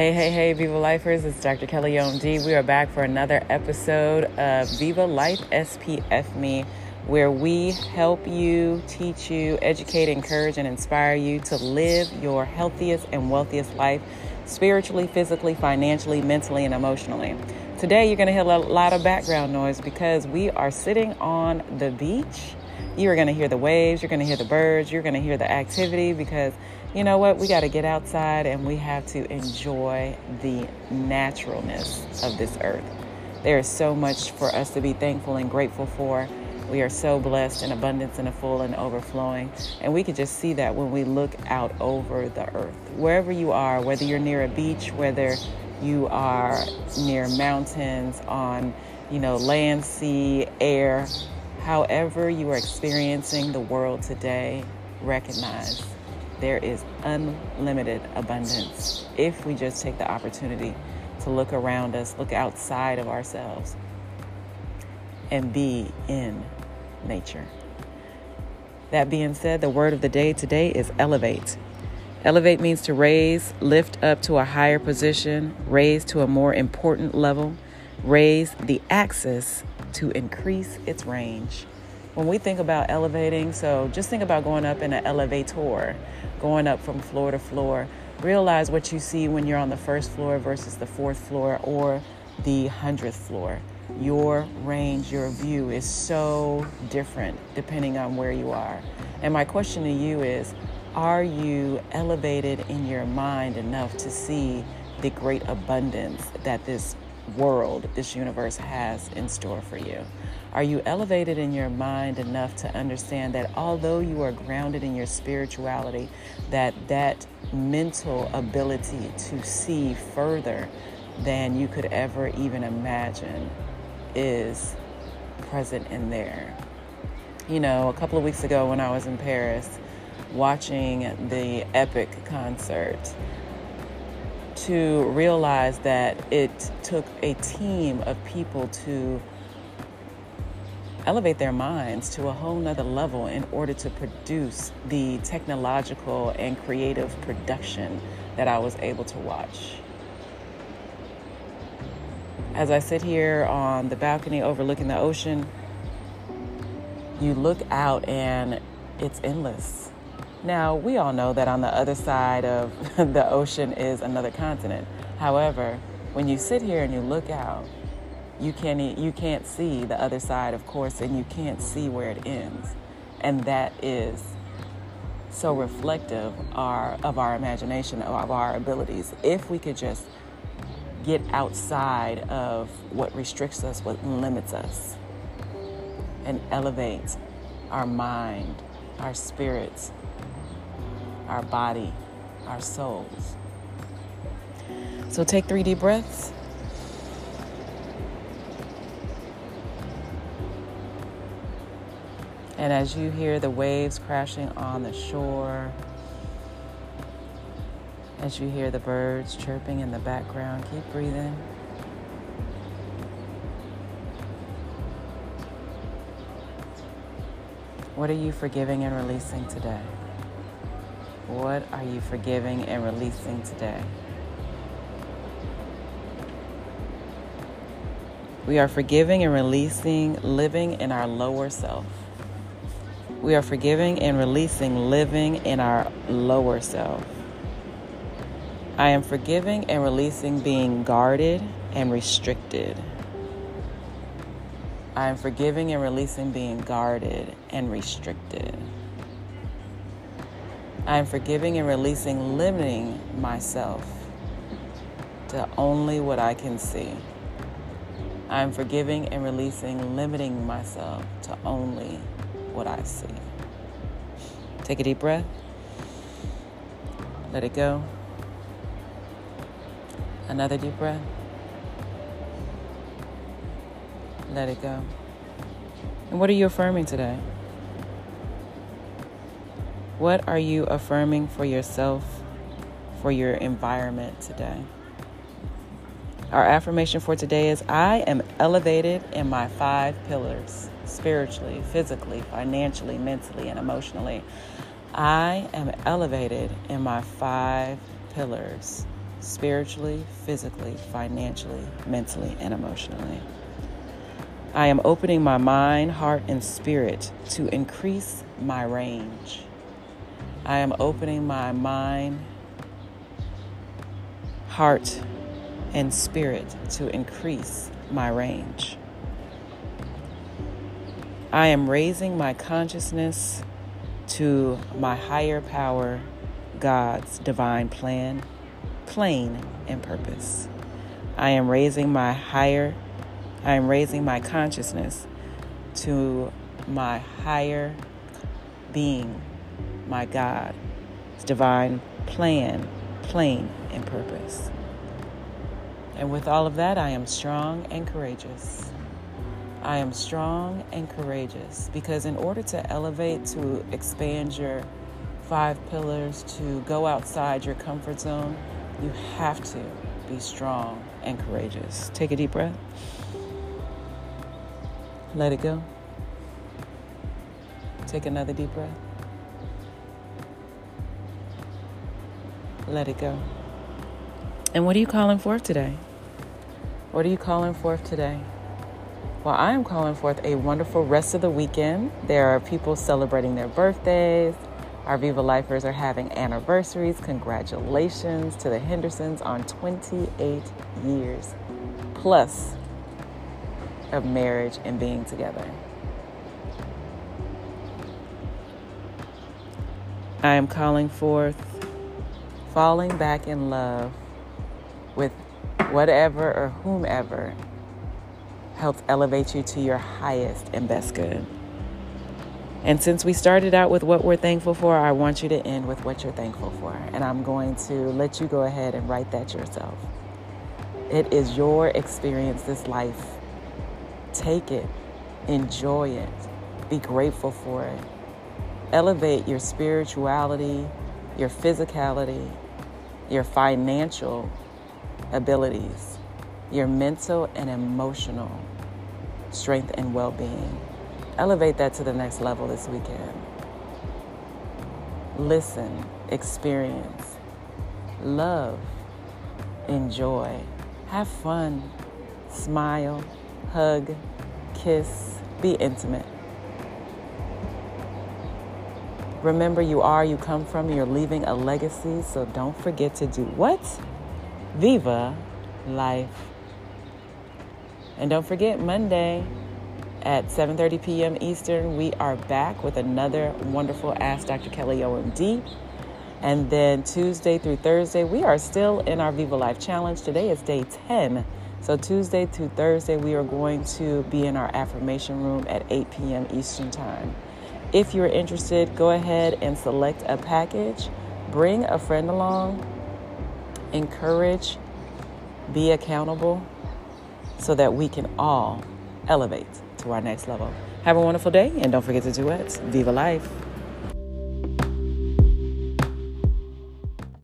Hey, hey, hey, Viva Lifers, it's Dr. Kelly OMD. We are back for another episode of Viva Life SPF Me, where we help you, teach you, educate, encourage, and inspire you to live your healthiest and wealthiest life spiritually, physically, financially, mentally, and emotionally. Today, you're going to hear a lot of background noise because we are sitting on the beach. You are going to hear the waves, you're going to hear the birds, you're going to hear the activity because you know what? We got to get outside and we have to enjoy the naturalness of this earth. There is so much for us to be thankful and grateful for. We are so blessed in abundance and a full and overflowing. And we can just see that when we look out over the earth. Wherever you are, whether you're near a beach, whether you are near mountains, on, you know, land, sea, air, however you are experiencing the world today, recognize there is unlimited abundance if we just take the opportunity to look around us, look outside of ourselves, and be in nature. That being said, the word of the day today is elevate. Elevate means to raise, lift up to a higher position, raise to a more important level, raise the axis to increase its range. When we think about elevating, so just think about going up in an elevator going up from floor to floor. Realize what you see when you're on the first floor versus the fourth floor or the hundredth floor. Your range, your view is so different depending on where you are. And my question to you is Are you elevated in your mind enough to see the great abundance that this world, this universe has in store for you? Are you elevated in your mind enough to understand that although you are grounded in your spirituality, that that mental ability to see further than you could ever even imagine is present in there? You know, a couple of weeks ago when I was in Paris watching the Epic concert, to realize that it took a team of people to elevate their minds to a whole nother level in order to produce the technological and creative production that I was able to watch. As I sit here on the balcony overlooking the ocean, you look out and it's endless. Now, we all know that on the other side of the ocean is another continent. However, when you sit here and you look out, you can't you can't see the other side, of course, and you can't see where it ends, and that is so reflective our, of our imagination, of our abilities. If we could just get outside of what restricts us, what limits us, and elevate our mind, our spirits, our body, our souls. So take three deep breaths. And as you hear the waves crashing on the shore, as you hear the birds chirping in the background, keep breathing. What are you forgiving and releasing today? What are you forgiving and releasing today? We are forgiving and releasing living in our lower self. We are forgiving and releasing living in our lower self. I am forgiving and releasing being guarded and restricted. I am forgiving and releasing being guarded and restricted. I am forgiving and releasing limiting myself to only what I can see. I am forgiving and releasing limiting myself to only what I see. Take a deep breath. Let it go. Another deep breath. Let it go. And what are you affirming today? What are you affirming for yourself, for your environment today? Our affirmation for today is I am elevated in my five pillars spiritually, physically, financially, mentally, and emotionally. I am elevated in my five pillars spiritually, physically, financially, mentally, and emotionally. I am opening my mind, heart, and spirit to increase my range. I am opening my mind, heart, and spirit to increase my range. I am raising my consciousness to my higher power, God's divine plan, plane, and purpose. I am raising my higher I am raising my consciousness to my higher being, my God's divine plan, plane, and purpose. And with all of that, I am strong and courageous. I am strong and courageous because, in order to elevate, to expand your five pillars, to go outside your comfort zone, you have to be strong and courageous. Take a deep breath. Let it go. Take another deep breath. Let it go. And what are you calling forth today? What are you calling forth today? Well, I am calling forth a wonderful rest of the weekend. There are people celebrating their birthdays. Our Viva Lifers are having anniversaries. Congratulations to the Hendersons on 28 years plus of marriage and being together. I am calling forth falling back in love with whatever or whomever helps elevate you to your highest and best good. And since we started out with what we're thankful for, I want you to end with what you're thankful for. And I'm going to let you go ahead and write that yourself. It is your experience, this life. Take it, enjoy it, be grateful for it. Elevate your spirituality, your physicality, your financial abilities, your mental and emotional strength and well being. Elevate that to the next level this weekend. Listen, experience, love, enjoy, have fun, smile hug, kiss, be intimate. Remember, you are, you come from, you're leaving a legacy, so don't forget to do what? Viva life. And don't forget, Monday at 7.30 p.m. Eastern, we are back with another wonderful Ask Dr. Kelly OMD. And then Tuesday through Thursday, we are still in our Viva Life Challenge. Today is day 10 so, Tuesday to Thursday, we are going to be in our affirmation room at 8 p.m. Eastern Time. If you're interested, go ahead and select a package, bring a friend along, encourage, be accountable so that we can all elevate to our next level. Have a wonderful day and don't forget to do it. Viva life.